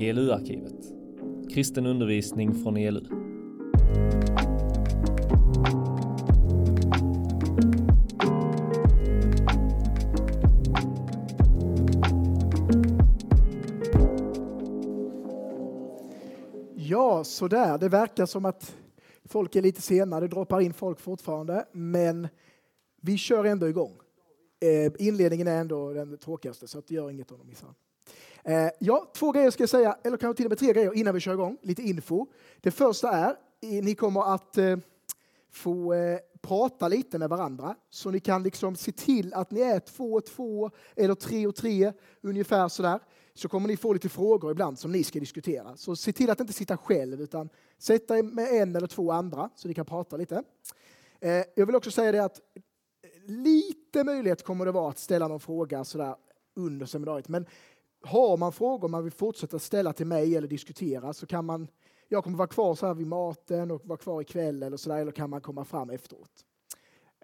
ELU-arkivet. Kristen undervisning från ELU. Ja, sådär. Det verkar som att folk är lite sena. Det droppar in folk fortfarande. Men vi kör ändå igång. Eh, inledningen är ändå den tråkigaste, så det gör inget om de missar. Eh, ja, två grejer ska jag säga, eller kanske till och med tre grejer innan vi kör igång. Lite info. Det första är, ni kommer att eh, få eh, prata lite med varandra. Så ni kan liksom se till att ni är två och två eller tre och tre, ungefär sådär. Så kommer ni få lite frågor ibland som ni ska diskutera. Så se till att inte sitta själv, utan sätt er med en eller två andra så ni kan prata lite. Eh, jag vill också säga det att eh, lite möjlighet kommer det vara att ställa någon fråga sådär under seminariet. Men har man frågor man vill fortsätta ställa till mig eller diskutera så kan man, jag kommer vara kvar så här vid maten och vara kvar ikväll eller sådär, eller kan man komma fram efteråt.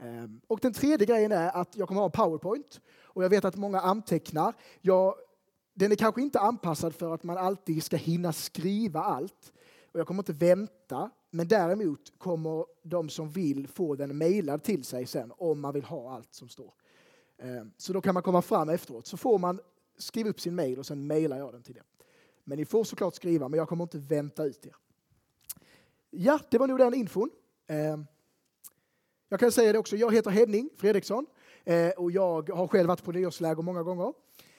Ehm, och den tredje grejen är att jag kommer ha en powerpoint och jag vet att många antecknar. Jag, den är kanske inte anpassad för att man alltid ska hinna skriva allt. Och jag kommer inte vänta, men däremot kommer de som vill få den mejlad till sig sen om man vill ha allt som står. Ehm, så då kan man komma fram efteråt. Så får man skriva upp sin mail och sen mailar jag den till er. Men ni får såklart skriva, men jag kommer inte vänta ut er. Ja, det var nog den infon. Ehm, jag kan säga det också, jag heter Hedning Fredriksson eh, och jag har själv varit på nyårsläger många gånger.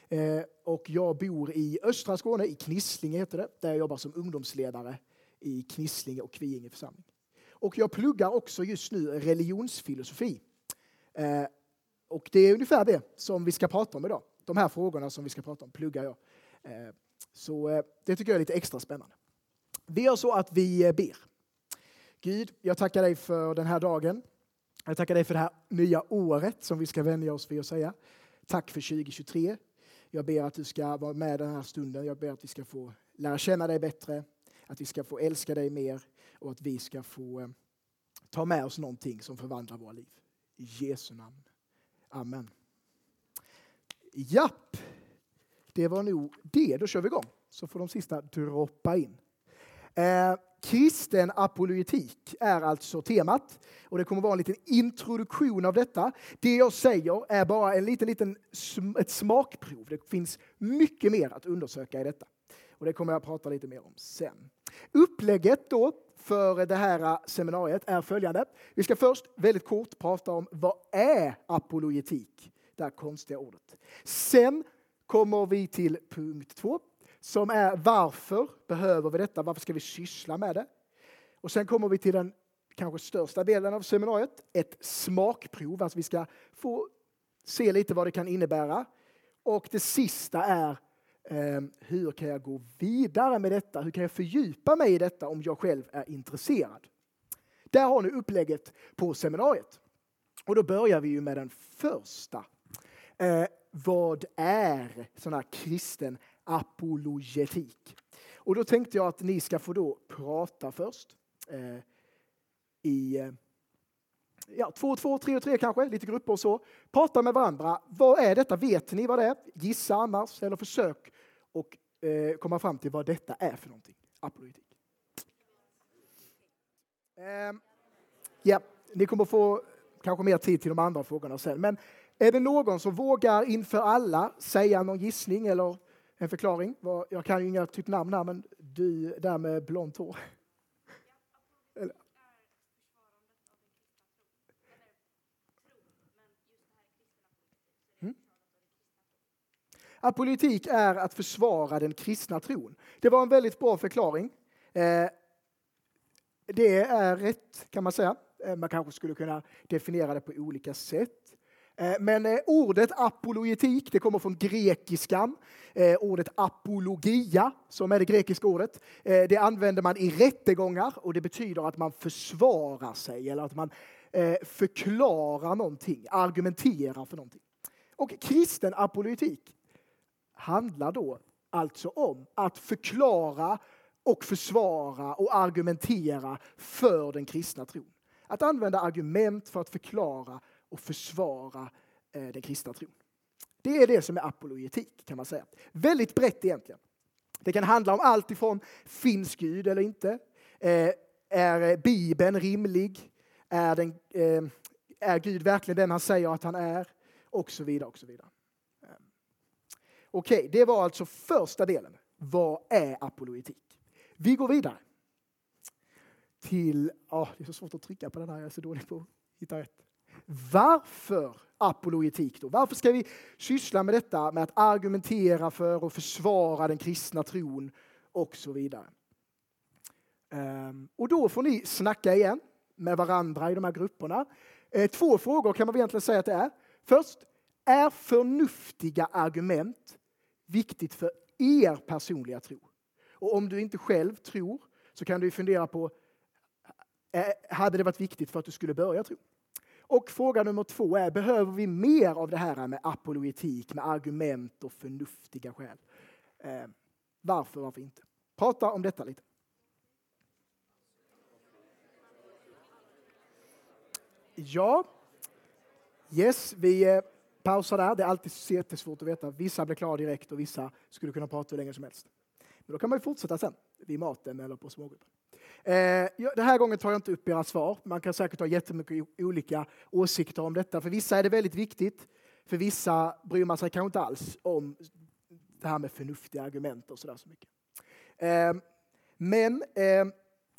Eh, Och jag bor i östra Skåne, i Knislinge heter det, där jag jobbar som ungdomsledare i Knislinge och Kviinge församling. Och jag pluggar också just nu religionsfilosofi. Eh, och det är ungefär det som vi ska prata om idag. De här frågorna som vi ska prata om pluggar jag. Eh, så eh, det tycker jag är lite extra spännande. Vi gör så att vi eh, ber. Gud, jag tackar dig för den här dagen. Jag tackar dig för det här nya året som vi ska vänja oss vid att säga. Tack för 2023. Jag ber att du ska vara med den här stunden. Jag ber att vi ska få lära känna dig bättre, att vi ska få älska dig mer och att vi ska få ta med oss någonting som förvandlar våra liv. I Jesu namn. Amen. Japp, det var nog det. Då kör vi igång så får de sista droppa in. Eh, kristen apologetik är alltså temat och det kommer vara en liten introduktion av detta. Det jag säger är bara en liten, liten sm- ett smakprov. Det finns mycket mer att undersöka i detta och det kommer jag att prata lite mer om sen. Upplägget då för det här seminariet är följande. Vi ska först väldigt kort prata om vad är apologetik? Det här konstiga ordet. Sen kommer vi till punkt två som är varför behöver vi detta? Varför ska vi syssla med det? Och sen kommer vi till den kanske största delen av seminariet, ett smakprov. Alltså vi ska få se lite vad det kan innebära. Och det sista är eh, hur kan jag gå vidare med detta? Hur kan jag fördjupa mig i detta om jag själv är intresserad? Där har ni upplägget på seminariet. Och då börjar vi ju med den första. Eh, vad är sån här kristen apologetik? Och då tänkte jag att ni ska få då prata först. Eh, I eh, ja, två, två, tre och tre kanske, lite grupper och så. Prata med varandra. Vad är detta? Vet ni vad det är? Gissa annars, eller försök och eh, komma fram till vad detta är för någonting. Apologetik. Eh, ja, ni kommer få kanske mer tid till de andra frågorna sen. Men är det någon som vågar inför alla säga någon gissning eller en förklaring? Jag kan ju inga typ namn här, men du där med blont hår. Eller- Mm. Är att försvara den kristna tron. Det var en väldigt bra förklaring. Eh, det är rätt, kan man säga. Eh, man kanske skulle kunna definiera det på olika sätt. Eh, men eh, ordet apologetik, det kommer från grekiskan. Eh, ordet apologia, som är det grekiska ordet, det använder man i rättegångar och det betyder att man försvarar sig eller att man förklarar någonting, argumenterar för någonting. Och kristen apologetik handlar då alltså om att förklara och försvara och argumentera för den kristna tron. Att använda argument för att förklara och försvara eh, den kristna tron. Det är det som är apologetik kan man säga. Väldigt brett egentligen. Det kan handla om allt ifrån finns Gud eller inte? Eh, är eh, Bibeln rimlig? Är, den, eh, är Gud verkligen den han säger att han är? Och så vidare. och så vidare. Eh, okej, okay, det var alltså första delen. Vad är apologetik? Vi går vidare till, oh, det är så svårt att trycka på den här, jag är så dålig på att hitta rätt. Varför apologetik då? Varför ska vi syssla med detta med att argumentera för och försvara den kristna tron och så vidare? Ehm, och då får ni snacka igen med varandra i de här grupperna. Eh, två frågor kan man egentligen säga att det är. Först, är förnuftiga argument viktigt för er personliga tro? Och om du inte själv tror så kan du fundera på eh, hade det varit viktigt för att du skulle börja tro. Och fråga nummer två är, behöver vi mer av det här med apologetik, med argument och förnuftiga skäl? Eh, varför, varför inte? Prata om detta lite. Ja, yes, vi eh, pausar där. Det är alltid jättesvårt att veta. Vissa blir klara direkt och vissa skulle kunna prata hur länge som helst. Men då kan man ju fortsätta sen, vid maten eller på smågruppen. Eh, den här gången tar jag inte upp era svar. Man kan säkert ha jättemycket olika åsikter om detta. För vissa är det väldigt viktigt. För vissa bryr man sig kanske inte alls om det här med förnuftiga argument och sådär så mycket. Eh, men eh,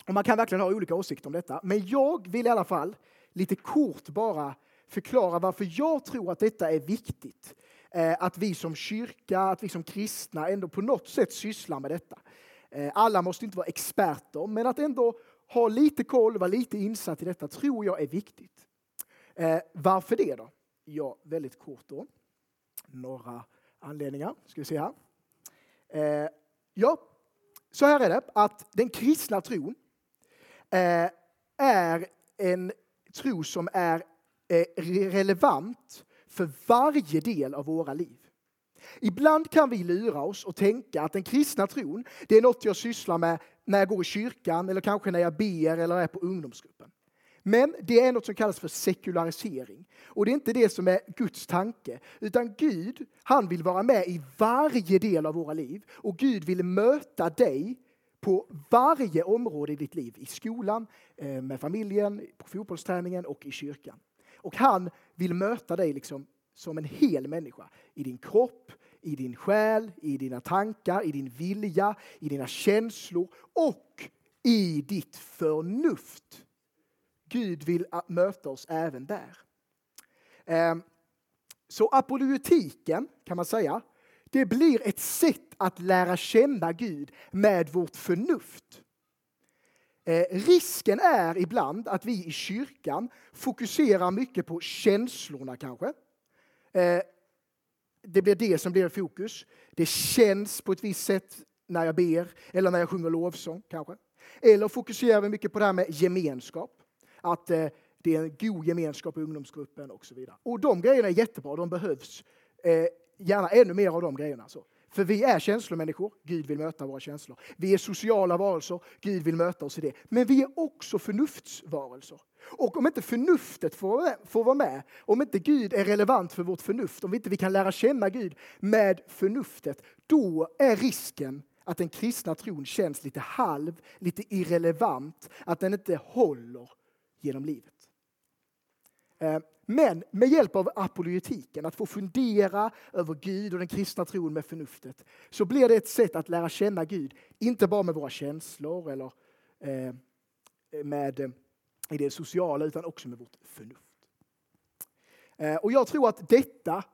och man kan verkligen ha olika åsikter om detta. Men jag vill i alla fall lite kort bara förklara varför jag tror att detta är viktigt. Eh, att vi som kyrka, att vi som kristna ändå på något sätt sysslar med detta. Eh, alla måste inte vara experter, men att ändå ha lite koll, vara lite insatt i detta tror jag är viktigt. Eh, varför det då? Ja, väldigt kort då. Några anledningar. Ska vi se här. Eh, ja, så här är det att den kristna tron är en tro som är relevant för varje del av våra liv. Ibland kan vi lura oss och tänka att den kristna tron, det är något jag sysslar med när jag går i kyrkan eller kanske när jag ber eller är på ungdomsgruppen. Men det är något som kallas för sekularisering. Och det är inte det som är Guds tanke. Utan Gud, han vill vara med i varje del av våra liv. Och Gud vill möta dig på varje område i ditt liv. I skolan, eh, med familjen, på fotbollsträningen och i kyrkan. Och han vill möta dig liksom som en hel människa. I din kropp, i din själ, i dina tankar, i din vilja, i dina känslor och i ditt förnuft. Gud vill möta oss även där. Ehm, så apologetiken kan man säga, det blir ett sätt att lära känna Gud med vårt förnuft. Eh, risken är ibland att vi i kyrkan fokuserar mycket på känslorna kanske. Eh, det blir det som blir fokus. Det känns på ett visst sätt när jag ber eller när jag sjunger lovsång kanske. Eller fokuserar vi mycket på det här med gemenskap. Att eh, det är en god gemenskap i ungdomsgruppen och så vidare. Och de grejerna är jättebra, de behövs. Eh, gärna ännu mer av de grejerna. Så. För vi är känslomänniskor, Gud vill möta våra känslor. Vi är sociala varelser, Gud vill möta oss i det. Men vi är också förnuftsvarelser. Och om inte förnuftet får, vara med, om inte Gud är relevant för vårt förnuft, om vi inte vi kan lära känna Gud med förnuftet, då är risken att den kristna tron känns lite halv, lite irrelevant, att den inte håller genom livet. Eh, men med hjälp av apologetiken, att få fundera över Gud och den kristna tron med förnuftet, så blir det ett sätt att lära känna Gud, inte bara med våra känslor eller eh, med i det sociala, utan också med vårt förnuft. Eh, och jag tror att detta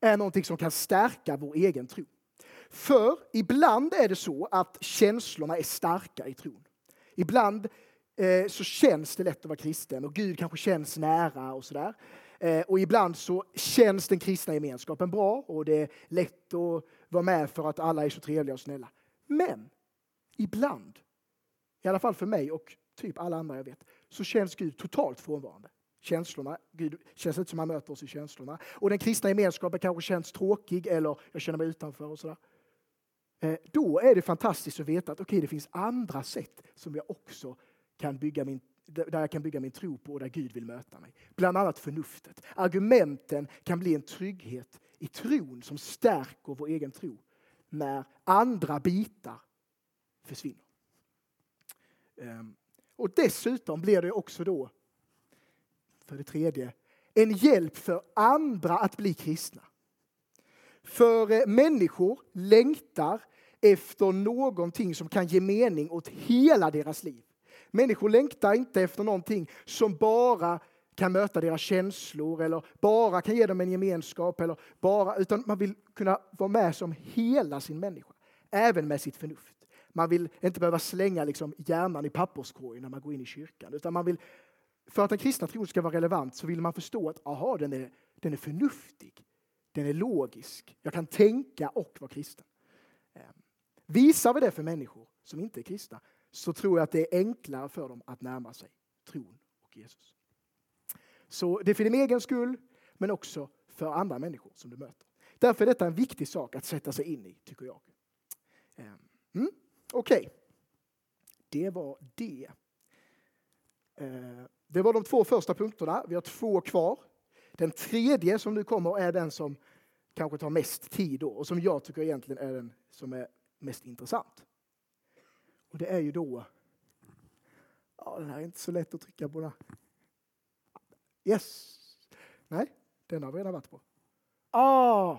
är någonting som kan stärka vår egen tro. För ibland är det så att känslorna är starka i tron. Ibland Eh, så känns det lätt att vara kristen och Gud kanske känns nära och sådär. Eh, och ibland så känns den kristna gemenskapen bra och det är lätt att vara med för att alla är så trevliga och snälla. Men ibland, i alla fall för mig och typ alla andra jag vet, så känns Gud totalt frånvarande. Känslorna, Gud känns inte som han möter oss i känslorna. Och den kristna gemenskapen kanske känns tråkig eller jag känner mig utanför och sådär. Eh, då är det fantastiskt att veta att okay, det finns andra sätt som jag också kan bygga min, där jag kan bygga min tro på och där Gud vill möta mig. Bland annat förnuftet. Argumenten kan bli en trygghet i tron som stärker vår egen tro när andra bitar försvinner. Ehm, och dessutom blir det också då, för det tredje, en hjälp för andra att bli kristna. För eh, människor längtar efter någonting som kan ge mening åt hela deras liv. Människor längtar inte efter någonting som bara kan möta deras känslor eller bara kan ge dem en gemenskap. Eller bara, utan man vill kunna vara med som hela sin människa, även med sitt förnuft. Man vill inte behöva slänga liksom hjärnan i papperskorgen när man går in i kyrkan. Utan man vill, för att den kristna tron ska vara relevant så vill man förstå att aha, den, är, den är förnuftig. Den är logisk. Jag kan tänka och vara kristen. Ehm, visar vi det för människor som inte är kristna så tror jag att det är enklare för dem att närma sig tron och Jesus. Så det är för din egen skull, men också för andra människor som du möter. Därför är detta en viktig sak att sätta sig in i, tycker jag. Ehm, mm. Okej, okay. det var det. Eh, det var de två första punkterna. Vi har två kvar. Den tredje som nu kommer är den som kanske tar mest tid då, och som jag tycker egentligen är den som är mest intressant. Och det är ju då... Ja, den här är inte så lätt att trycka på. Yes! Nej, den har vi redan varit på. Ah,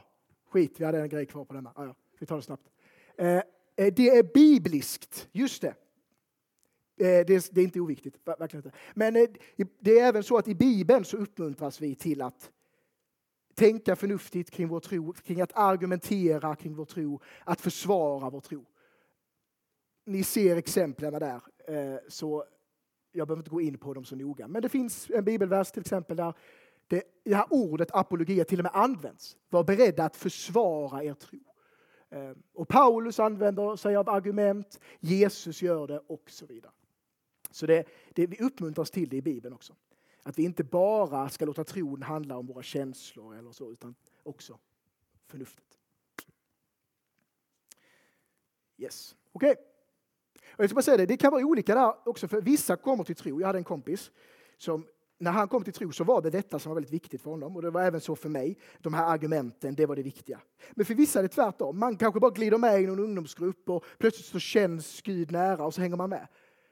skit, vi hade en grej kvar på denna. Ah, ja, vi tar det snabbt. Eh det är bibliskt, just det. Eh, det, är, det är inte oviktigt, verkligen inte. Men eh, det är även så att i Bibeln så uppmuntras vi till att tänka förnuftigt kring vår tro, kring att argumentera kring vår tro, att försvara vår tro. Ni ser exemplen där, så jag behöver inte gå in på dem så noga. Men det finns en bibelvers till exempel där det, det här ordet apologia till och med används. Var beredda att försvara er tro. Eh, och Paulus använder sig av argument, Jesus gör det och så vidare. Så det, det, vi uppmuntras till det i Bibeln också. Att vi inte bara ska låta tron handla om våra känslor eller så, utan också förnuftet. Yes, okej. Okay. Jag ska bara säga det, det kan vara olika där också, för vissa kommer till tro. Jag hade en kompis som när han kom till tro så var det detta som var väldigt viktigt för honom. Och det var även så för mig. De här argumenten, det var det viktiga. Men för vissa är det tvärtom. Man kanske bara glider med i någon ungdomsgrupp och plötsligt så känns Gud nära och så hänger man med.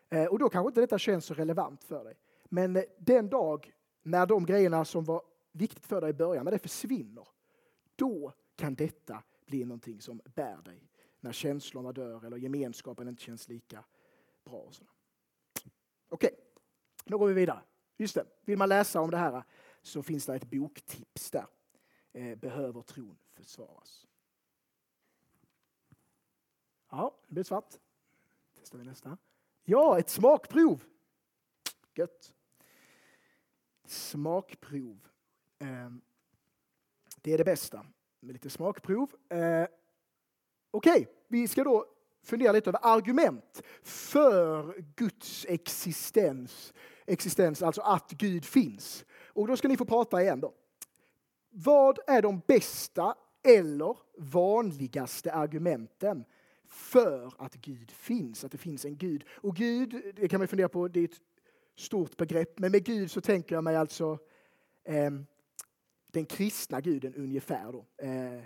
Eh, och då kanske inte detta känns så relevant för dig. Men eh, den dag när de grejerna som var viktigt för dig i början, när det försvinner, då kan detta bli någonting som bär dig. När känslorna dör eller gemenskapen inte känns lika bra. Okej, okay. då går vi vidare. Just det, vill man läsa om det här så finns det ett boktips där. Eh, behöver tron försvaras? Ja, det blir svart. Testar vi nästa. Ja, ett smakprov. Gött. Smakprov. Ehm, det är det bästa med lite smakprov. Eh, okej, okay, vi ska då fundera lite över argument för Guds existens. Existens, alltså att Gud finns. Och då ska ni få prata igen då. Vad är de bästa eller vanligaste argumenten för att Gud finns, att det finns en Gud. Och Gud, det kan man fundera på, det är ett stort begrepp, men med Gud så tänker jag mig alltså eh, den kristna guden ungefär. Då. Eh,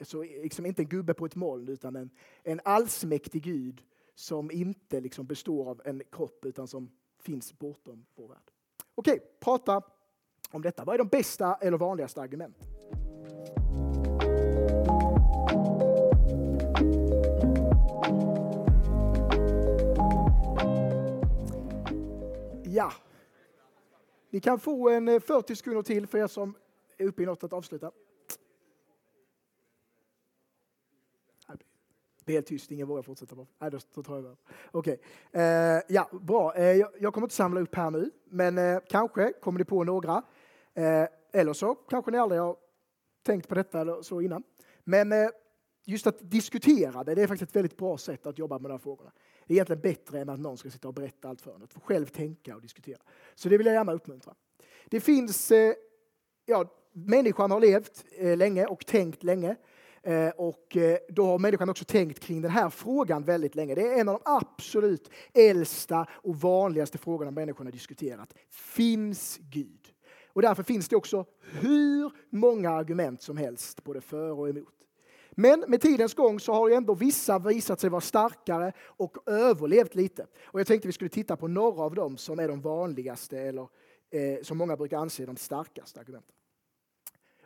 så liksom inte en gubbe på ett moln, utan en, en allsmäktig Gud som inte liksom består av en kropp, utan som finns bortom vår värld. Okej, prata om detta. Vad är de bästa eller vanligaste argumenten? Ja. Ni kan få en eh, 40 sekunder till för er som är uppe i något att avsluta. Det är helt tyst, ingen vågar fortsätta. Nej, då tar jag över. Okej. Okay. Eh, ja, bra. Eh, jag, jag, kommer inte samla upp här nu, men eh, kanske kommer ni på några. Eh, eller så kanske ni aldrig har tänkt på detta eller så innan. Men eh, just att diskutera det, det är faktiskt ett väldigt bra sätt att jobba med de här frågorna. Det är egentligen bättre än att någon ska sitta och berätta allt för en. Att få själv tänka och diskutera. Så det vill jag gärna uppmuntra. Det finns, eh, ja, människan har levt eh, länge och tänkt länge. Eh, och eh, då har människan också tänkt kring den här frågan väldigt länge. Det är en av de absolut äldsta och vanligaste frågorna människan har diskuterat. Finns Gud? Och därför finns det också hur många argument som helst, både för och emot. Men med tidens gång så har ju ändå vissa visat sig vara starkare och överlevt lite. Och jag tänkte vi skulle titta på några av dem som är de vanligaste eller eh, som många brukar anse de starkaste argumenten.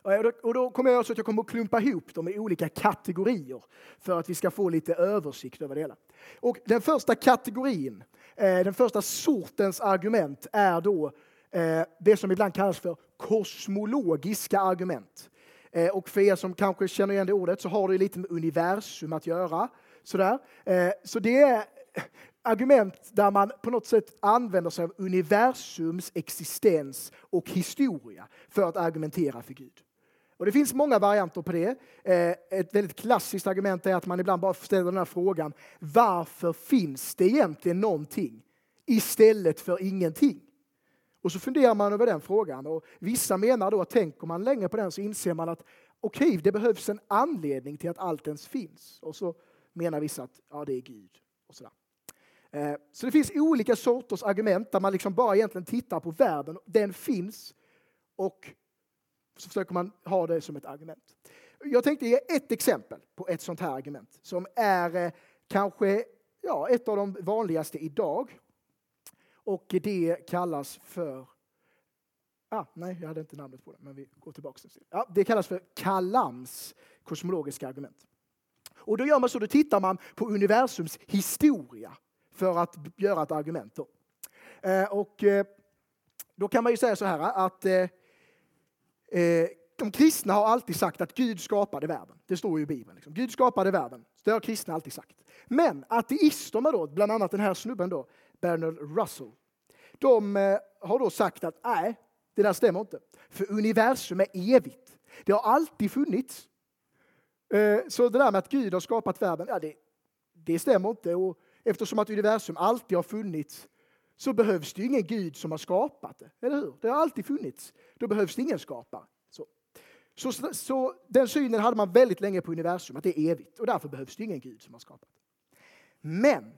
Eh, och då kommer jag så att jag kommer att klumpa ihop dem i olika kategorier för att vi ska få lite översikt över det hela. Och den första kategorin, eh, den första sortens argument är då eh, det som ibland kallas för kosmologiska argument. Och för er som kanske känner igen det ordet så har det lite med universum att göra. Sådär. Så det är argument där man på något sätt använder sig av universums existens och historia för att argumentera för Gud. Och det finns många varianter på det. Eh, ett väldigt klassiskt argument är att man ibland bara ställer den här frågan. Varför finns det egentligen någonting istället för ingenting? Och så funderar man över den frågan. Och vissa menar då att tänker man länge på den så inser man att okej, okay, det behövs en anledning till att allt ens finns. Och så menar vissa att ja, det är Gud. Och sådär. Eh, så det finns olika sorters argument där man liksom bara egentligen tittar på världen. Den finns och så försöker man ha det som ett argument. Jag tänkte ge ett exempel på ett sånt här argument som är eh, kanske ja, ett av de vanligaste idag. Och det kallas för... Ah, nej, jag hade inte namnet på det, men vi går tillbaka. Till. Ja, det kallas för Kalams kosmologiska argument. Och då gör man så, då tittar man på universums historia för att göra ett argument. Då. Eh, och eh, då kan man ju säga så här att eh, Eh, de kristna har alltid sagt att Gud skapade världen. Det står ju i Bibeln. Liksom. Gud skapade världen. Det har kristna alltid sagt. Men ateisterna då, bland annat den här snubben då, Bernard Russell, de eh, har då sagt att nej, det där stämmer inte. För universum är evigt. Det har alltid funnits. Eh, så det där med att Gud har skapat världen, ja, det, det stämmer inte. Och eftersom att universum alltid har funnits så behövs det ingen Gud som har skapat det. Eller hur? Det har alltid funnits. Då behövs det ingen skapare. Så. Så, så den synen hade man väldigt länge på universum, att det är evigt. Och därför behövs det ingen Gud som har skapat det. Men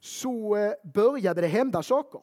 så eh, började det hända saker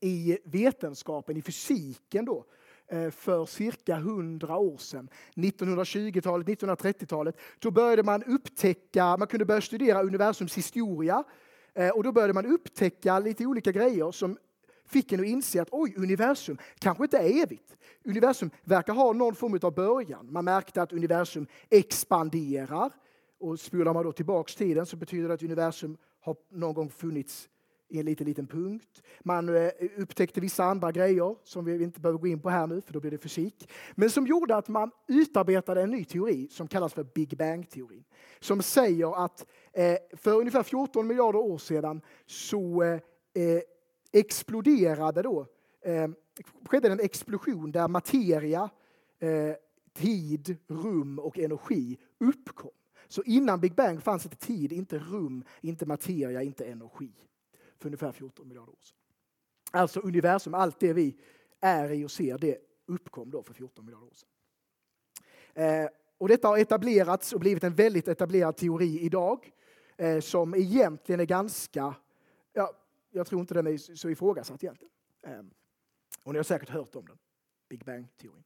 i vetenskapen, i fysiken då, eh, för cirka 100 år sedan, 1920-talet, 1930-talet, då började man upptäcka, man kunde börja studera universums historia Eh, Eh, och då började man upptäcka lite olika grejer som fick en att inse att oj, universum kanske inte är evigt. Universum verkar ha någon form av början. Man märkte att universum expanderar. Och spolar man då tillbaks tiden så betyder det att universum har någon gång funnits i en liten, liten punkt. Man eh, upptäckte vissa andra grejer som vi inte behöver gå in på här nu, för då blir det fysik. Men som gjorde att man utarbetade en ny teori som kallas för Big Bang-teorin. Som säger att Eh, för ungefär 14 miljarder år sedan så eh, eh, exploderade då, skedde en explosion där materia, tid, rum och energi uppkom. Så innan Big Bang fanns inte tid, inte rum, inte materia, inte energi för ungefär 14 miljarder år sedan. Alltså universum, allt det vi är i och ser, det uppkom då för 14 miljarder år sedan. Eh, och detta har etablerats och blivit en väldigt etablerad teori idag eh, som egentligen är ganska, ja, jag tror inte den är så ifrågasatt egentligen. Eh, och ni har säkert hört om den, Big Bang-teorin.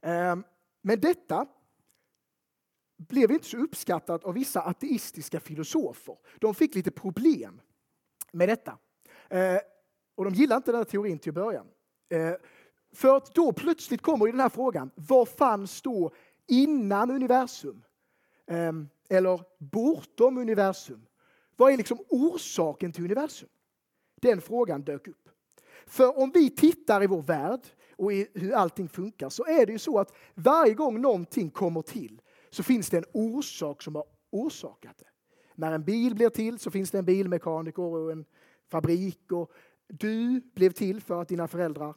Eh, men detta blev inte så uppskattat av vissa ateistiska filosofer. De fick lite problem med detta. Eh, och de gillade inte den här teorin till början. Eh, för att då plötsligt kommer den här frågan, vad fanns då innan universum? Eh, eller bortom universum? Vad är liksom orsaken till universum? Den frågan dök upp. För om vi tittar i vår värld och i hur allting funkar så är det ju så att varje gång någonting kommer till så finns det en orsak som har orsakat det. När en bil blir till så finns det en bilmekaniker och en fabrik. Och du blev till för att dina föräldrar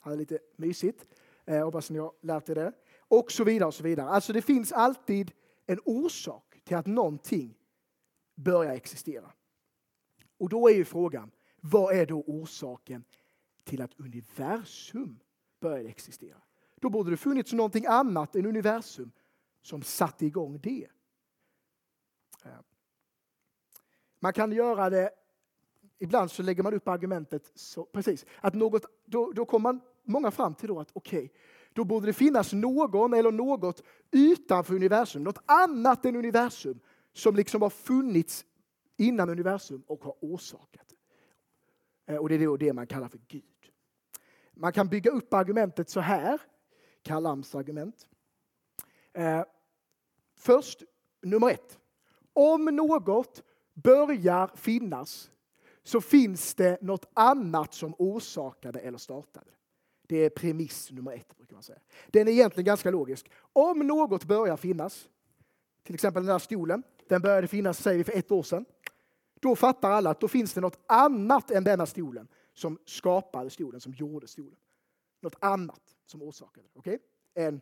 hade lite mysigt. Eh, hoppas ni har lärt er det. Och så vidare. och så vidare. Alltså det finns alltid en orsak till att någonting börjar existera. Och då är ju frågan, vad är då orsaken till att universum började existera? Då borde det funnits någonting annat än universum som satte igång det. Eh, man kan göra det, ibland så lägger man upp argumentet så, precis, att något, då, då kommer man många fram till då att okej, okay, då borde det finnas någon eller något utanför universum, något annat än universum, som liksom har funnits innan universum och har orsakat det. Eh, och det är då det man kallar för Gud. Man kan bygga upp argumentet så här, Kalams argument. Eh, först, nummer ett. Om något börjar finnas så finns det något annat som orsakade eller startade. Det det är premiss nummer ett. brukar man säga. Den är egentligen ganska logisk. Om något börjar finnas, till exempel den här stolen, den började finnas säger vi, för ett år sedan. Då fattar alla att då finns det något annat än denna stolen som skapade stolen, som gjorde stolen. Något annat som orsakade det. Okay? En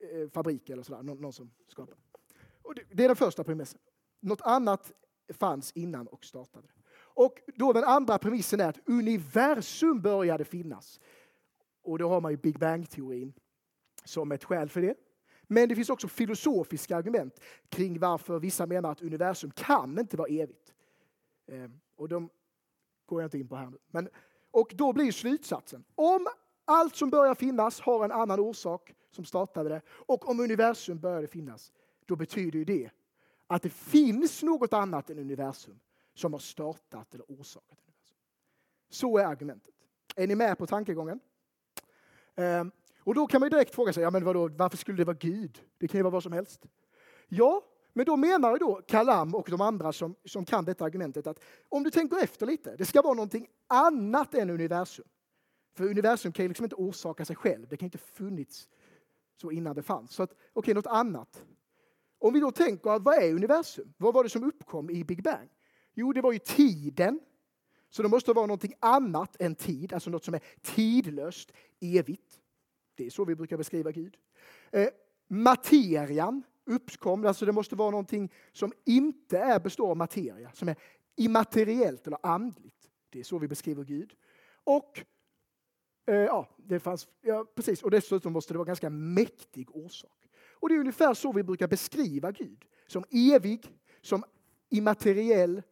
eh, fabrik eller sådär, någon, någon som skapade. Och det, det är den första premissen. Något annat fanns innan och startade. Och då den andra premissen är att universum började finnas. Och då har man ju Big Bang-teorin som ett skäl för det. Men det finns också filosofiska argument kring varför vissa menar att universum kan inte vara evigt. Ehm, och de går jag inte in på här nu. Men, och då blir slutsatsen, om allt som börjar finnas har en annan orsak som startade det och om universum började finnas, då betyder det att det finns något annat än universum som har startat eller orsakat universum. Så är argumentet. Är ni med på tankegången? Ehm, och då kan man direkt fråga sig, ja, men vadå, varför skulle det vara Gud? Det kan ju vara vad som helst. Ja, men då menar ju då Kalam och de andra som, som kan detta argumentet att om du tänker efter lite, det ska vara någonting annat än universum. För universum kan ju liksom inte orsaka sig själv, det kan inte funnits så innan det fanns. Så att, okej, okay, något annat. Om vi då tänker, vad är universum? Vad var det som uppkom i Big Bang? Jo, det var ju tiden. Så det måste vara någonting annat än tid, alltså något som är tidlöst, evigt. Det är så vi brukar beskriva Gud. Eh, materian uppkom, alltså det måste vara någonting som inte är består av materia, som är immateriellt eller andligt. Det är så vi beskriver Gud. Och eh, ja, det fanns, ja, precis. Och dessutom måste det vara ganska mäktig orsak. Och det är ungefär så vi brukar beskriva Gud. Som evig, som immateriell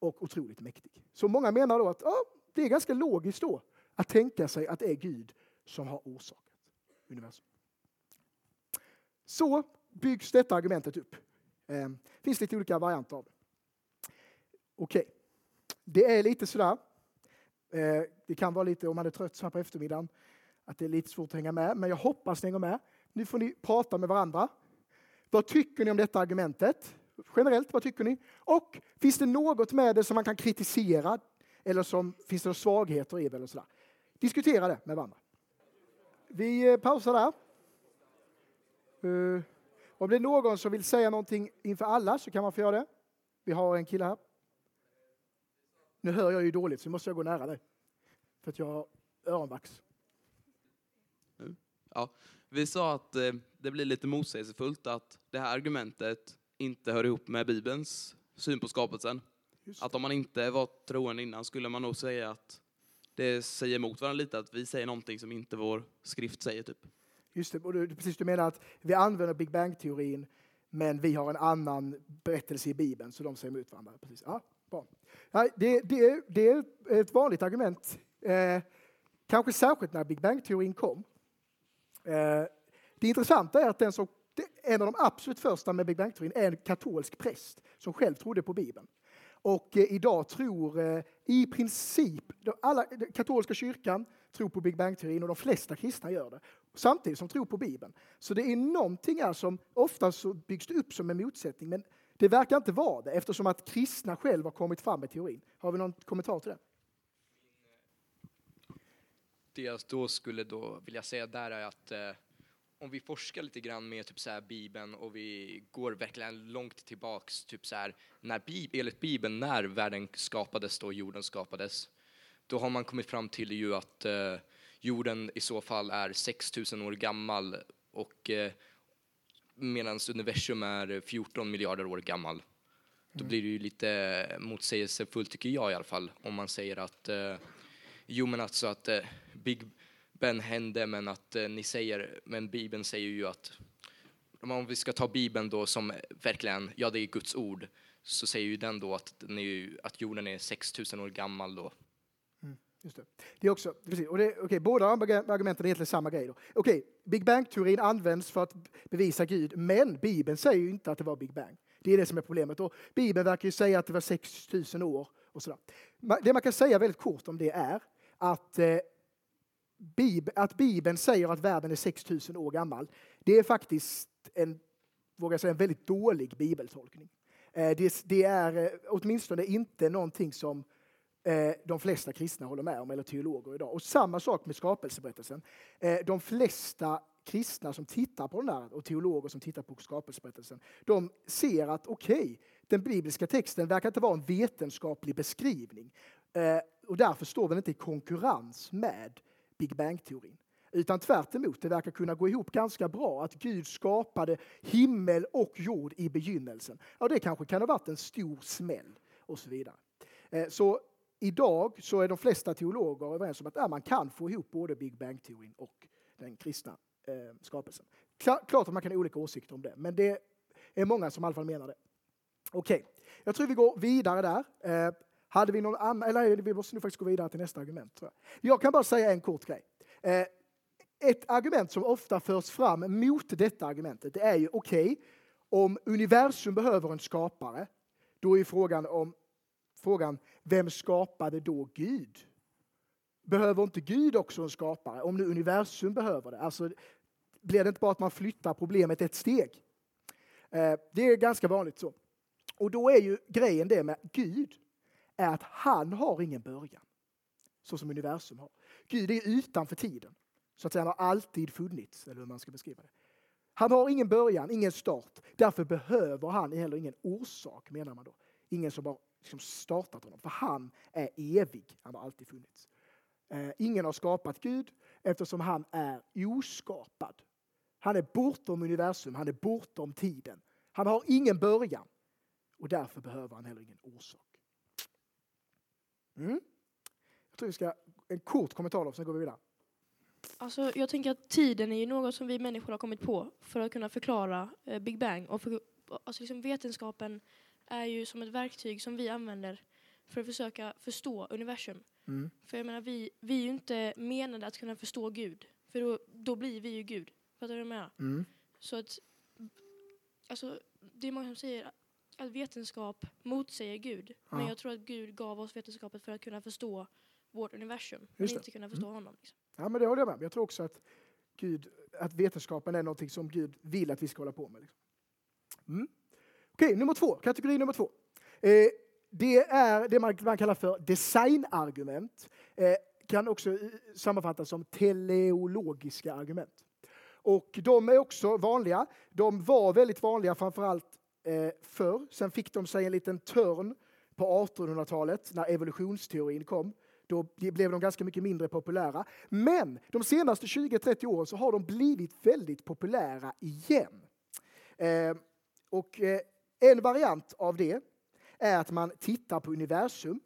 och otroligt mäktig. Så många menar då att ja, det är ganska logiskt då att tänka sig att det är Gud som har orsakat universum. Så byggs detta argumentet upp. Det eh, finns lite olika varianter av det. Okej, okay. det är lite sådär. Eh, det kan vara lite, om man är trött så här på eftermiddagen, att det är lite svårt att hänga med. Men jag hoppas ni hänger med. Nu får ni prata med varandra. Vad tycker ni om detta argumentet? Generellt, vad tycker ni? Och finns det något med det som man kan kritisera? Eller som finns det några svagheter i det? Eller sådär? Diskutera det med varandra. Vi eh, pausar där. Uh, om det är någon som vill säga någonting inför alla så kan man få göra det. Vi har en kille här. Nu hör jag ju dåligt så måste jag gå nära dig. För att jag har öronvax. Ja, vi sa att eh, det blir lite motsägelsefullt att det här argumentet inte hör ihop med Bibelns syn på skapelsen. Att om man inte var troende innan skulle man nog säga att det säger emot varandra lite, att vi säger någonting som inte vår skrift säger. typ. Just det, och du, precis du menar att vi använder Big Bang-teorin men vi har en annan berättelse i Bibeln, så de säger emot varandra. Precis. Ja, bra. Ja, det, det, det är ett vanligt argument, eh, kanske särskilt när Big Bang-teorin kom. Eh, det intressanta är att den som, en av de absolut första med Big Bang-teorin är en katolsk präst som själv trodde på Bibeln. Och eh, idag tror eh, i princip, alla, eh, katolska kyrkan tror på Big Bang-teorin och de flesta kristna gör det. Samtidigt som tror på Bibeln. Så det är någonting här som ofta så byggs det upp som en motsättning men det verkar inte vara det eftersom att kristna själva har kommit fram med teorin. Har vi någon kommentar till det? Det jag då skulle då vilja säga där är att eh, om vi forskar lite grann med typ så här Bibeln och vi går verkligen långt tillbaks, typ så här, när Bib enligt Bibeln, när världen skapades då, jorden skapades, då har man kommit fram till ju att eh, jorden i så fall är 6000 år gammal och eh, medan universum är 14 miljarder år gammal. Då blir det ju lite motsägelsefullt tycker jag i alla fall om man säger att eh, jo men alltså att eh, Big Ben hände men att eh, ni säger, men Bibeln säger ju att om vi ska ta Bibeln då som verkligen, ja det är Guds ord, så säger ju den då att, den är, att jorden är 6000 år gammal då. Mm. Just det. det är också, precis. Och det, okay, båda argumenten är egentligen samma grej. Då. Okay, Big Bang-teorin används för att bevisa Gud, men Bibeln säger ju inte att det var Big Bang. Det är det som är problemet. Och Bibeln verkar ju säga att det var 6000 år. Och sådär. Det man kan säga väldigt kort om det är att, eh, Bib att Bibeln säger att världen är 6000 år gammal. Det är faktiskt en, vågar säga, en väldigt dålig bibeltolkning. Eh, det, det, är eh, åtminstone inte någonting som eh, de flesta kristna håller med om, eller teologer idag. Och samma sak med skapelseberättelsen. De flesta kristna som tittar på den där, och teologer som tittar på skapelseberättelsen, de ser att okej, okay, den bibliska texten verkar inte vara en vetenskaplig beskrivning. Och därför står den inte i konkurrens med Big Bang-teorin. Utan tvärt emot, det verkar kunna gå ihop ganska bra att Gud skapade himmel och jord i begynnelsen. Ja, det kanske kan ha varit en stor smäll och så vidare. Eh, så idag så är de flesta teologer överens om att man kan få ihop både Big Bang-teorin och den kristna eh, skapelsen. Klart att man kan ha olika åsikter om det, men det är många som i alla fall menar det. Okej, okay. jag tror vi går vidare där. Eh, hade vi någon annan, eller vi måste nu faktiskt gå vidare till nästa argument. Tror jag. jag kan bara säga en kort grej. Eh, ett argument som ofta förs fram mot detta argumentet det är ju okej, okay, om universum behöver en skapare, då är frågan om frågan, vem skapade då Gud? Behöver inte Gud också en skapare? Om nu universum behöver det. Alltså, blir det inte bara att man flyttar problemet ett steg? Eh, det är ganska vanligt så. Och då är ju grejen det med Gud, är att han har ingen början. Så som universum har. Gud är utanför tiden. Så att säga, han har alltid funnits, eller hur man ska beskriva det. Han har ingen början, ingen start. Därför behöver han heller ingen orsak, menar man då. Ingen som har liksom startat honom. För han är evig, han har alltid funnits. Eh, ingen har skapat Gud eftersom han är oskapad. Han är bortom universum, han är bortom tiden. Han har ingen början och därför behöver han heller ingen orsak. Mm. Jag tror vi ska en kort kommentar då, sen går vi vidare. Alltså, jag tänker att tiden är ju något som vi människor har kommit på för att kunna förklara eh, Big Bang. Och för, alltså liksom vetenskapen är ju som ett verktyg som vi använder för att försöka förstå universum. Mm. För jag menar, vi, vi är ju inte menade att kunna förstå Gud. För då, då blir vi ju Gud. Fattar du vad jag menar? Mm. Så att, alltså, det är många som säger att vetenskap motsäger Gud. Ja. Men jag tror att Gud gav oss vetenskapen för att kunna förstå vårt universum. men inte kunna förstå mm. honom. Liksom. Ja, men det håller jag med Jag tror också att, Gud, att vetenskapen är något som Gud vill att vi ska hålla på med. Liksom. Mm. Okej, nummer två. Kategori nummer två. Eh, det är det man, man kallar för designargument. Eh, kan också eh, sammanfattas som teleologiska argument. Och de är också vanliga. De var väldigt vanliga framförallt eh, förr. Sen fick de sig en liten törn på 1800-talet när evolutionsteorin kom. Då blev de ganska mycket mindre populära. Men de senaste 20-30 åren så har de blivit väldigt populära igen. Eh, och eh, en variant av det är att man tittar på universum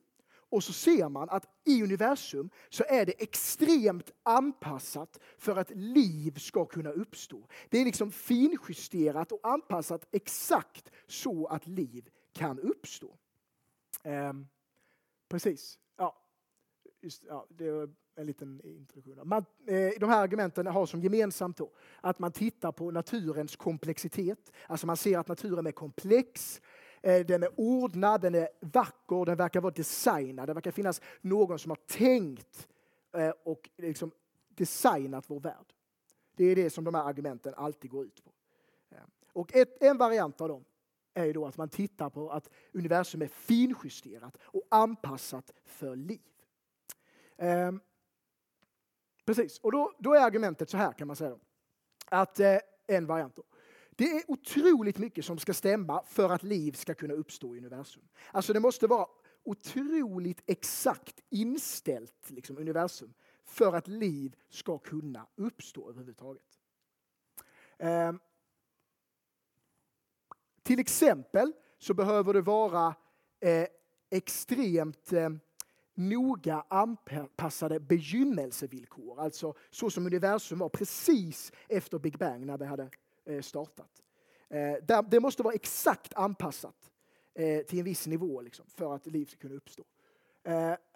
och så ser man att i universum så är det extremt anpassat för att liv ska kunna uppstå. Det är liksom finjusterat och anpassat exakt så att liv kan uppstå. Um, precis. Ja, just, ja, det är en liten introduktion. Man, eh, de här argumenten har som gemensamt då, att man tittar på naturens komplexitet. Alltså man ser att naturen är komplex, Eh, den är ordnad, den är vacker, den verkar vara designad. Det verkar finnas någon som har tänkt eh, och liksom designat vår värld. Det är det som de här argumenten alltid går ut på. Eh, och ett, en variant av dem är ju då att man tittar på att universum är finjusterat och anpassat för liv. Ehm, precis, och då, då, är argumentet så här kan man säga. Att eh, en variant då. Det är otroligt mycket som ska stämma för att liv ska kunna uppstå i universum. Alltså det måste vara otroligt exakt inställt, liksom, universum, för att liv ska kunna uppstå överhuvudtaget. Um, till exempel så behöver det vara eh, extremt eh, noga anpassade begynnelsevillkor. Alltså så som universum var precis efter Big Bang när det hade Eh, startat. Eh, det måste vara exakt anpassat eh, till en viss nivå liksom, för att liv ska kunna uppstå.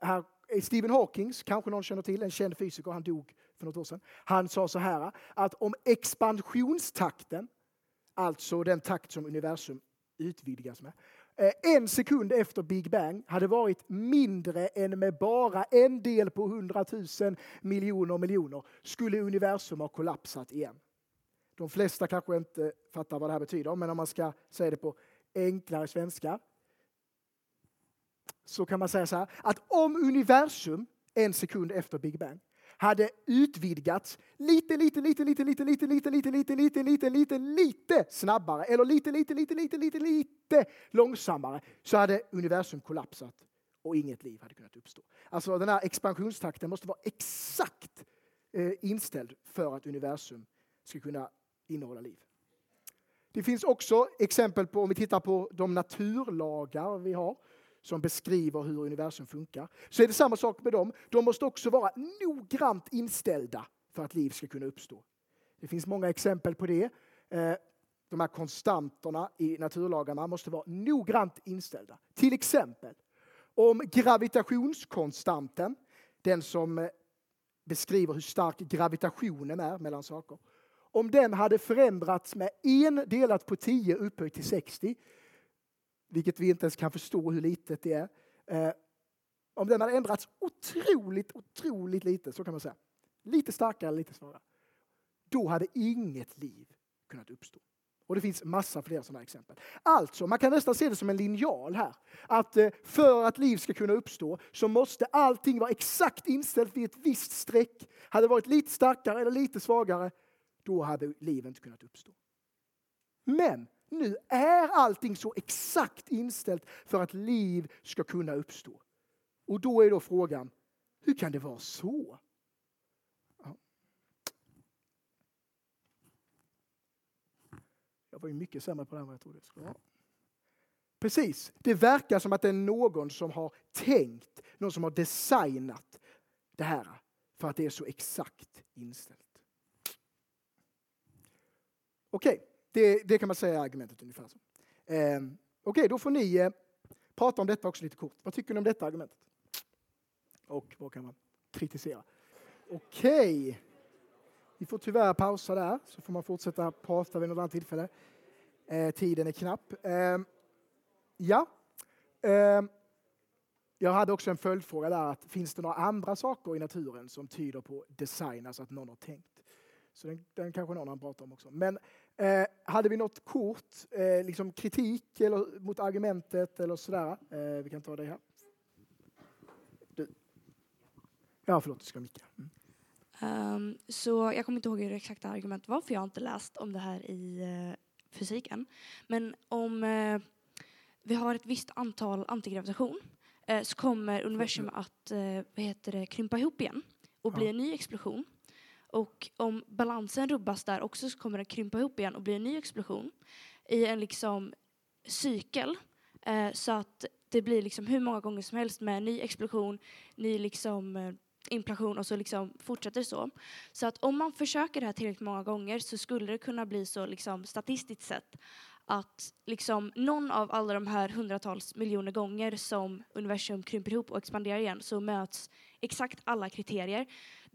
Här Stephen Hawking, kanske någon känner till, en känd fysiker, han dog för något år sedan. Han sa så här att om expansionstakten, alltså den takt som universum utvidgas med, en sekund efter Big Bang hade varit mindre än med bara en del på hundratusen miljoner miljoner skulle universum ha kollapsat igen. De flesta kanske inte fattar vad det här betyder, men om man ska säga det på enklare svenska så kan man säga så här att om universum en sekund efter Big Bang hade utvidgats lite, lite, lite, lite, lite, lite, lite, lite, lite, lite, lite, lite, lite snabbare eller lite, lite, lite, lite, lite, lite långsammare så hade universum kollapsat och inget liv hade kunnat uppstå. Alltså den här expansionstakten måste vara exakt inställd för att universum ska kunna innehålla liv. Det finns också exempel på, om vi tittar på de naturlagar vi har, som beskriver hur universum funkar, så är det samma sak med dem. De måste också vara noggrant inställda för att liv ska kunna uppstå. Det finns många exempel på det. Eh, de här konstanterna i naturlagarna måste vara noggrant inställda. Till exempel om gravitationskonstanten, den som eh, beskriver hur stark gravitationen är mellan saker, om den hade förändrats med en delat på 10 upphöjt till 60, vilket vi inte ens kan förstå hur litet det är. Eh, om den hade ändrats otroligt, otroligt lite, så kan man säga, lite starkare, lite svagare, då hade inget liv kunnat uppstå. Och det finns massa fler sådana exempel. Alltså, man kan nästan se det som en linjal här. Att eh, för att liv ska kunna uppstå så måste allting vara exakt inställt vid ett visst streck. Hade det varit lite starkare eller lite svagare, då hade liv inte kunnat uppstå. Men nu är allting så exakt inställt för att liv ska kunna uppstå. Och då är då frågan, hur kan det vara så? Ja. Jag var ju mycket sämre på det här än vad jag trodde skulle vara. Precis, det verkar som att det är någon som har tänkt, någon som har designat det här för att det är så exakt inställt. Okej, okay. det, det, kan man säga är argumentet ungefär så. Eh, Okej, okay, då får ni eh, prata om detta också lite kort. Vad tycker ni om detta argumentet? Och vad kan man kritisera? Okej, okay. vi får tyvärr pausa där så får man fortsätta prata vid något annat tillfälle. Eh, tiden är knapp. Eh, ja, Eh, jag hade också en följdfråga där. Att finns det några andra saker i naturen som tyder på design, alltså att någon har tänkt? Så den, den kanske någon annan pratar om också. Men eh, hade vi något kort, eh, liksom kritik eller mot argumentet eller sådär? Eh, vi kan ta det här. Du. Ja, förlåt, du ska micka. Mm. Um, så jag kommer inte ihåg hur det exakta argumentet var, för jag har inte läst om det här i uh, fysiken. Men om uh, vi har ett visst antal antigravitation uh, så kommer universum att vad heter det, krympa ihop igen och bli en ny explosion. Och om balansen rubbas där också så kommer den krympa ihop igen och bli en ny explosion i en liksom cykel. Eh, så att det blir liksom hur många gånger som helst med en ny explosion, ny liksom eh, inflation och så liksom fortsätter så. Så att om man försöker det här tillräckligt många gånger så skulle det kunna bli så liksom statistiskt sett att liksom någon av alla de här hundratals miljoner gånger som universum krymper ihop och expanderar igen så möts exakt alla kriterier.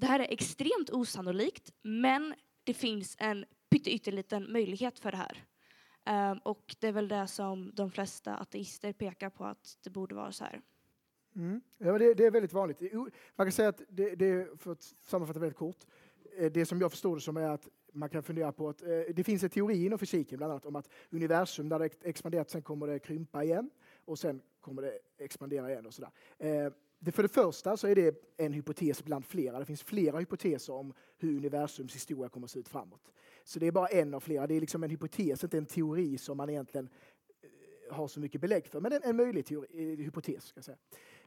Det här är extremt osannolikt, men det finns en pytteliten möjlighet för det här. Um, och det är väl det som de flesta ateister pekar på att det borde vara så här. Mm. Ja, det, det, är väldigt vanligt. Man kan säga att det, det för att sammanfatta väldigt kort, eh, det som jag förstår det som är att man kan fundera på att eh, det finns en teori inom fysiken bland annat om att universum när det expanderat sen kommer det krympa igen och sen kommer det expandera igen och sådär. Ehm, det för det första så är det en hypotes bland flera. Det finns flera hypoteser om hur universums historia kommer att se ut framåt. Så det är bara en av flera. Det är liksom en hypotes, inte en teori som man egentligen eh, har så mycket belägg för, men en, en möjlig teori, eh, hypotes. Ska säga.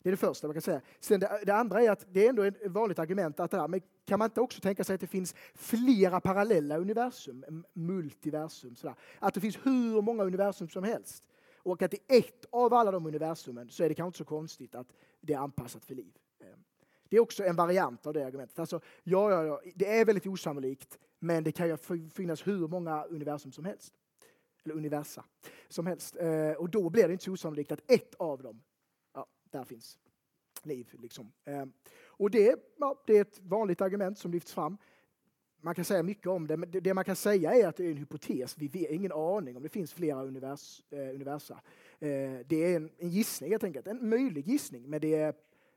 Det är det första man kan säga. Sen det, det, andra är att det är ändå ett vanligt argument att det där, men kan man inte också tänka sig att det finns flera parallella universum, multiversum, sådär. att det finns hur många universum som helst och att i ett av alla de universumen så är det kanske inte så konstigt att det är anpassat för liv. Ehm, det är också en variant av det argumentet. Alltså, ja, ja, ja, det är väldigt osannolikt, men det kan ju finnas hur många universum som helst. Eller universa som helst. Ehm, och då blir det inte så osannolikt att ett av dem, ja, där finns liv. Liksom. Ehm, och det, ja, det är ett vanligt argument som lyfts fram. Man kan säga mycket om det, men det man kan säga är att det är en hypotes. Vi har ingen aning om det finns flera univers, eh, universa. Eh, det är en, en gissning helt enkelt, en möjlig gissning, men det är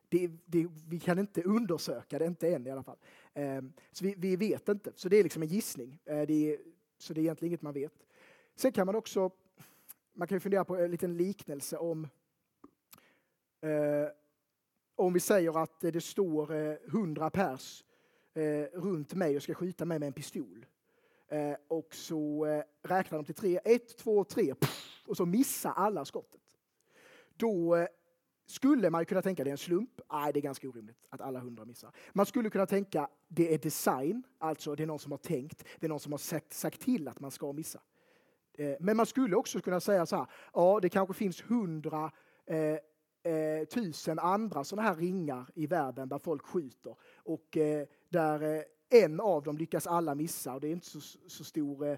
det, det, vi kan inte undersöka det, inte än i alla fall. Eh, så vi, vi, vet inte, så det är liksom en gissning. Eh, det är, så det är egentligen inget man vet. Sen kan man också, man kan fundera på en liten liknelse om eh, om vi säger att det står eh, hundra pers eh, runt mig och ska skjuta mig med en pistol. Eh, och så eh, räknar de till tre. Ett, två, tre. Pff, och så missar alla skottet. Då eh, skulle man kunna tänka det är en slump. Nej, det är ganska orimligt att alla hundra missar. Man skulle kunna tänka det är design, alltså det är någon som har tänkt, det är någon som har sagt, sagt till att man ska missa. Eh, men man skulle också kunna säga så här, ja det kanske finns hundra eh, eh, tusen andra sådana här ringar i världen där folk skjuter och eh, där eh, en av dem lyckas alla missa och det är inte så, så stor, eh,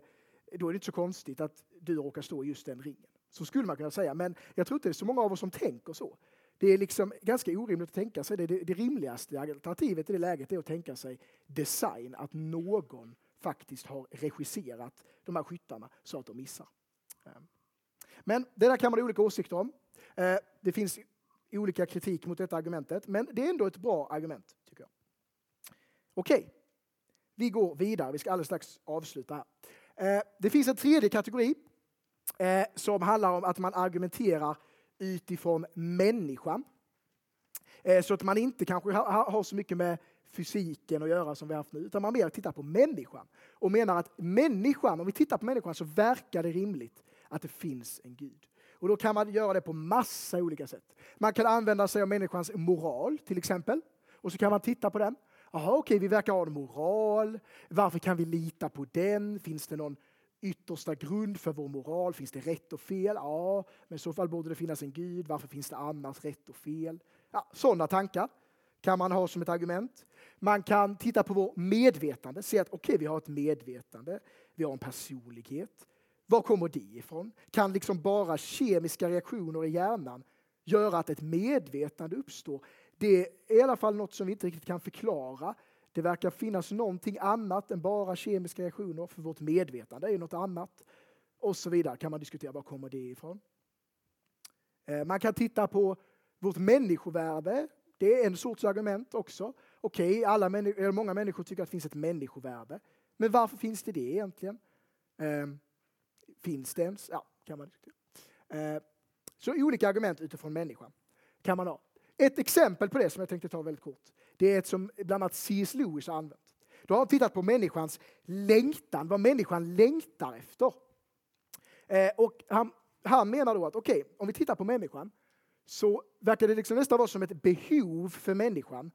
då är det inte så konstigt att du råkar stå i just den ringen. Så skulle man kunna säga, men jag tror inte det är så många av oss som tänker så. Det är liksom ganska orimligt att tänka sig det. Det, det rimligaste alternativet i det läget är att tänka sig design, att någon faktiskt har regisserat de här skyttarna så att de missar. Ehm. Men det där kan man ha olika åsikter om. Eh, det finns olika kritik mot detta argumentet, men det är ändå ett bra argument. Okej, vi går vidare. Vi ska alldeles strax avsluta här. Eh, det finns en tredje kategori eh, som handlar om att man argumenterar utifrån människan. Eh, så att man inte kanske har så mycket med fysiken att göra som vi haft nu, utan man mer tittar på människan och menar att människan, om vi tittar på människan så verkar det rimligt att det finns en Gud. Och då kan man göra det på massa olika sätt. Man kan använda sig av människans moral till exempel. Och så kan man titta på den. Jaha, okej, okay, vi verkar ha en moral. Varför kan vi lita på den? Finns det någon yttersta grund för vår moral? Finns det rätt och fel? Ja, men i så fall borde det finnas en gud. Varför finns det annars rätt och fel? Ja, sådana tankar kan man ha som ett argument. Man kan titta på vår medvetande, se att okej, okay, vi har ett medvetande, vi har en personlighet. Var kommer det ifrån? Kan liksom bara kemiska reaktioner i hjärnan göra att ett medvetande uppstår? Det är i alla fall något som vi inte riktigt kan förklara. Det verkar finnas någonting annat än bara kemiska reaktioner, för vårt medvetande är något annat. Och så vidare kan man diskutera, var kommer det ifrån? Eh, man kan titta på vårt människovärde. Det är en sorts argument också. Okej, okay, många människor tycker att det finns ett människovärde. Men varför finns det det egentligen? Eh, finns det ens? Ja, kan man diskutera. Eh, så olika argument utifrån människan kan man ha. Ett exempel på det som jag tänkte ta väldigt kort, det är ett som bland annat C.S. Lewis har använt. Då har han tittat på människans längtan, vad människan längtar efter. Eh, och han, han menar då att okej, okay, om vi tittar på människan så verkar det liksom nästan vara som ett behov för människan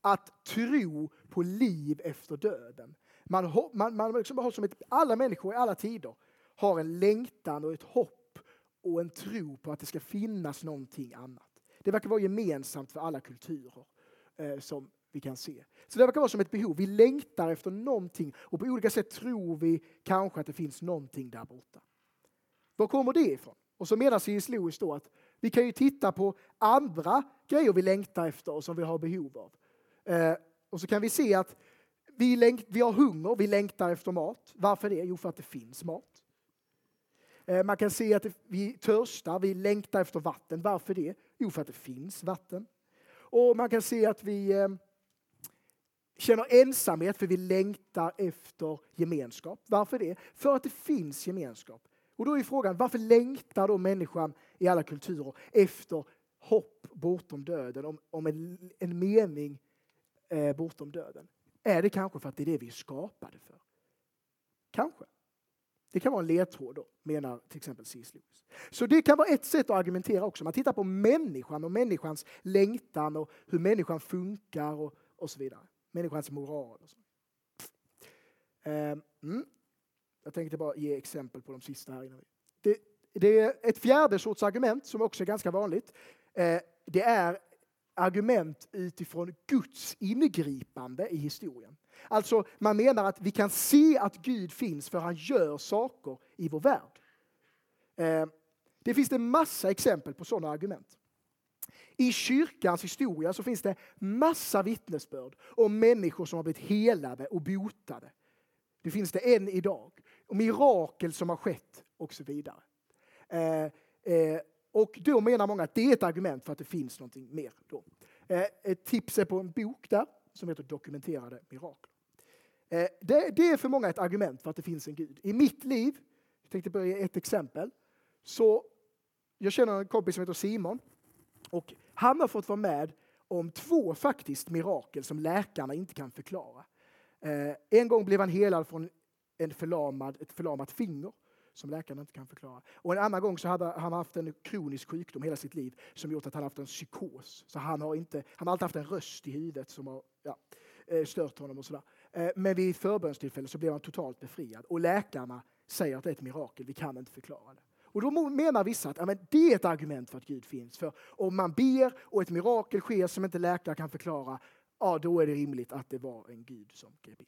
att tro på liv efter döden. Man, man, man liksom har som ett, alla människor i alla tider har en längtan och ett hopp och en tro på att det ska finnas någonting annat. Det verkar vara gemensamt för alla kulturer eh, som vi kan se. Så det verkar vara som ett behov. Vi längtar efter någonting och på olika sätt tror vi kanske att det finns någonting där borta. Var kommer det ifrån? Och så menar C.S. Lewis då att vi kan ju titta på andra grejer vi längtar efter och som vi har behov av. Eh, och så kan vi se att vi, längt, vi har hunger, vi längtar efter mat. Varför det? Jo, för att det finns mat. Eh, man kan se att vi törstar, vi längtar efter vatten. Varför det? Jo, för att det finns vatten. Och man kan se att vi eh, känner ensamhet för vi längtar efter gemenskap. Varför det? För att det finns gemenskap. Och då är frågan, varför längtar då människan i alla kulturer efter hopp bortom döden, om, om en, en mening eh, bortom döden? Är det kanske för att det är det vi är skapade för? Kanske. Det kan vara en ledtråd då, menar till exempel C.S. Lewis. Så det kan vara ett sätt att argumentera också. Man tittar på människan och människans längtan och hur människan funkar och, och så vidare. Människans moral. Och så. Ehm, mm. Jag tänkte bara ge exempel på de sista här. Innan vi. Det, det är ett fjärde sorts argument som också är ganska vanligt. Eh, det är argument utifrån Guds ingripande i historien. Alltså, man menar att vi kan se att Gud finns för han gör saker i vår värld. Eh, det finns en massa exempel på sådana argument. I kyrkans historia så finns det massa vittnesbörd om människor som har blivit helade och botade. Det finns det än idag. Och mirakel som har skett och så vidare. Eh, eh, och då menar många att det är ett argument för att det finns någonting mer. Då. Eh, ett tips är på en bok där som heter Dokumenterade mirakel. Eh, det, det, är för många ett argument för att det finns en Gud. I mitt liv, jag tänkte börja ett exempel, så jag känner en kompis som heter Simon och han har fått vara med om två faktiskt mirakel som läkarna inte kan förklara. Eh, en gång blev han helad från en förlamad, ett förlamat finger som läkarna inte kan förklara. Och en annan gång så hade han haft en kronisk sjukdom hela sitt liv som gjort att han haft en psykos. Så han har, inte, han har alltid haft en röst i huvudet som har ja, eh, stört honom och sådär. Eh, men vid förbönstillfället så blev han totalt befriad och läkarna säger att det är ett mirakel, vi kan inte förklara det. Och då menar vissa att ja, men det är ett argument för att Gud finns. För om man ber och ett mirakel sker som inte läkare kan förklara, ja då är det rimligt att det var en Gud som grep in.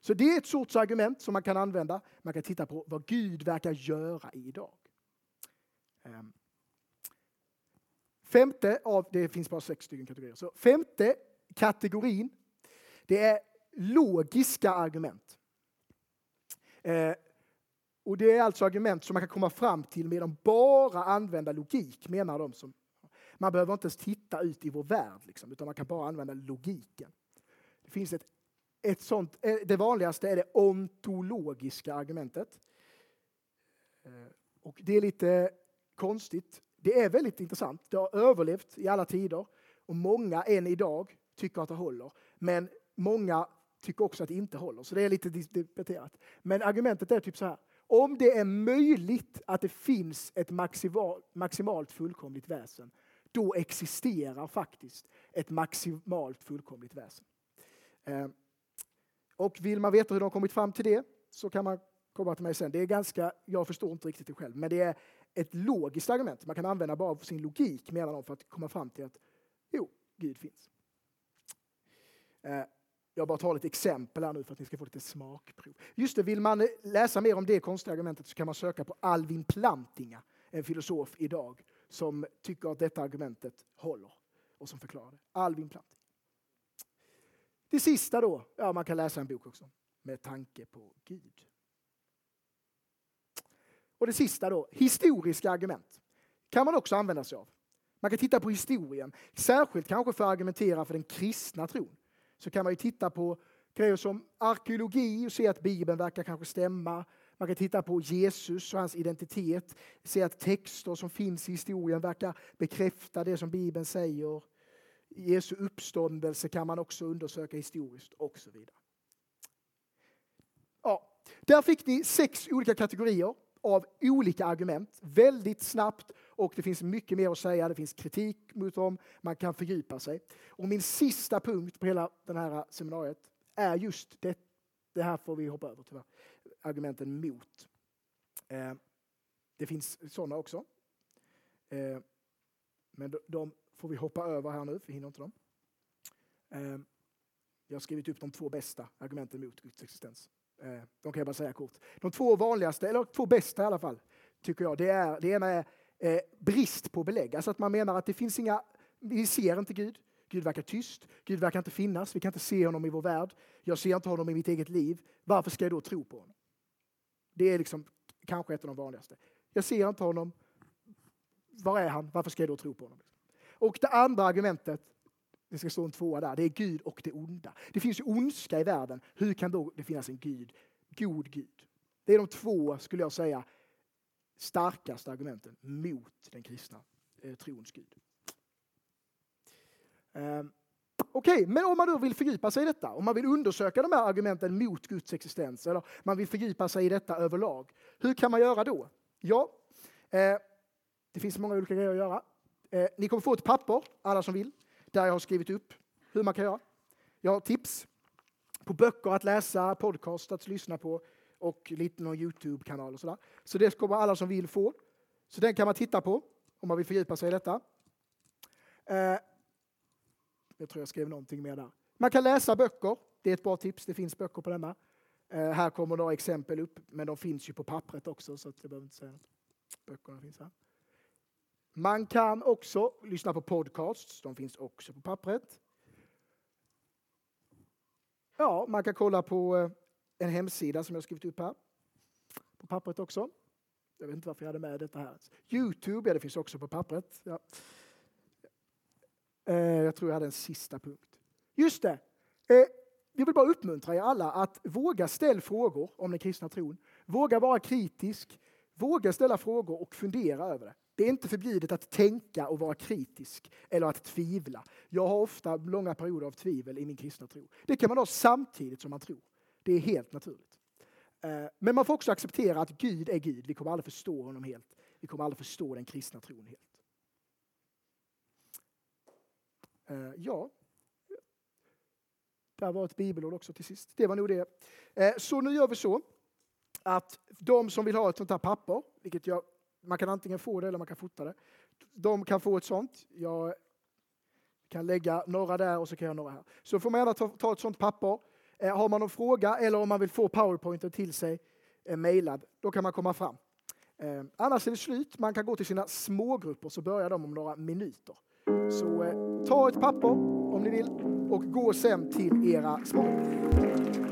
Så det är ett sorts argument som man kan använda. Man kan titta på vad Gud verkar göra idag. Ehm. Femte av, det finns bara sex stycken kategorier. Så femte kategorin, det är logiska argument. Eh, Och det är alltså argument som man kan komma fram till med att bara använda logik, menar de. Som, man behöver inte ens titta ut i vår värld, liksom, utan man kan bara använda logiken. Det finns ett ett sånt, eh, det vanligaste är det ontologiska argumentet. Eh, och det är lite konstigt. Det är väldigt intressant. Det har överlevt i alla tider och många än idag tycker att det håller. Men många tycker också att det inte håller, så det är lite debatterat. Men argumentet är typ så här. Om det är möjligt att det finns ett maximalt fullkomligt väsen, då existerar faktiskt ett maximalt fullkomligt väsen. Eh, och vill man veta hur de har kommit fram till det så kan man komma till mig sen. Det är ganska, jag förstår inte riktigt det själv, men det är ett logiskt argument. Man kan använda bara sin logik menar de för att komma fram till att jo, Gud finns. Eh, jag bara tar lite exempel här nu för att ni ska få lite smakprov. Just det, vill man läsa mer om det konstiga argumentet så kan man söka på Alvin Plantinga, en filosof idag som tycker att detta argumentet håller och som förklarar det. Alvin Plantinga. Det sista då, ja man kan läsa en bok också, med tanke på Gud. Och det sista då, historiska argument, kan man också använda sig av. Man kan titta på historien, särskilt kanske för att argumentera för den kristna tron. Så kan man ju titta på grejer som arkeologi och se att Bibeln verkar kanske stämma. Man kan titta på Jesus och hans identitet, se att texter som finns i historien verkar bekräfta det som Bibeln säger. Jesu uppståndelse kan man också undersöka historiskt och så vidare. Ja, där fick ni sex olika kategorier av olika argument väldigt snabbt och det finns mycket mer att säga. Det finns kritik mot dem, man kan fördjupa sig. Och min sista punkt på hela det här seminariet är just det. Det här får vi hoppa över tyvärr. Argumenten mot. Eh, det finns sådana också. Eh, men de får vi hoppa över här nu, för vi hinner inte dem. Ehm, jag har skrivit upp de två bästa argumenten mot Guds existens. Ehm, de kan jag bara säga kort. De två vanligaste, eller två bästa i alla fall, tycker jag, det, är, det ena är eh, brist på belägg. Alltså att man menar att det finns inga, vi ser inte Gud. Gud verkar tyst, Gud verkar inte finnas, vi kan inte se honom i vår värld. Jag ser inte honom i mitt eget liv. Varför ska jag då tro på honom? Det är liksom kanske ett av de vanligaste. Jag ser inte honom. Var är han? Varför ska jag då tro på honom? Och det andra argumentet, det ska stå en tvåa där, det är Gud och det onda. Det finns ju ondska i världen. Hur kan då det finnas en Gud? God Gud. Det är de två, skulle jag säga, starkaste argumenten mot den kristna eh, trons Gud. Um, Okej, okay, men om man då vill fördjupa sig i detta, om man vill undersöka de här argumenten mot Guds existens, eller man vill fördjupa sig i detta överlag, hur kan man göra då? Ja, eh, det finns många olika grejer att göra. Eh, ni kommer få ett papper, alla som vill, där jag har skrivit upp hur man kan göra. Jag har tips på böcker att läsa, podcast att lyssna på och lite någon Youtube-kanal och sådär. Så det kommer alla som vill få. Så den kan man titta på om man vill fördjupa sig i detta. Eh, jag tror jag skrev någonting mer där. Man kan läsa böcker. Det är ett bra tips. Det finns böcker på denna. Eh, här kommer några exempel upp, men de finns ju på pappret också så jag behöver inte säga något. Böckerna finns här. Man kan också lyssna på podcasts, de finns också på pappret. Ja, man kan kolla på eh, en hemsida som jag skrivit upp här. På pappret också. Jag vet inte varför jag hade med detta här. Youtube, ja det finns också på pappret. Ja. Eh, jag tror jag hade en sista punkt. Just det! Eh, jag vi vill bara uppmuntra er alla att våga ställa frågor om den kristna tron. Våga vara kritisk, våga ställa frågor och fundera över det. Det är inte förbjudet att tänka och vara kritisk eller att tvivla. Jag har ofta långa perioder av tvivel i min kristna tro. Det kan man ha samtidigt som man tror. Det är helt naturligt. Eh, men man får också acceptera att Gud är Gud. Vi kommer aldrig förstå honom helt. Vi kommer aldrig förstå den kristna tron helt. Eh, ja, där var ett bibelord också till sist. Det var nog det. Eh, så nu gör vi så att de som vill ha ett sånt här papper, vilket jag, man kan antingen få det eller man kan fota det. De kan få ett sånt. Jag kan lägga några där och så kan jag några här. Så får man gärna ta, ta ett sånt papper. Eh, har man någon fråga eller om man vill få powerpointen till sig eh, mejlad, då kan man komma fram. Eh, annars är det slut. Man kan gå till sina smågrupper så börjar de om några minuter. Så eh, ta ett papper om ni vill och gå sen till era smågrupper.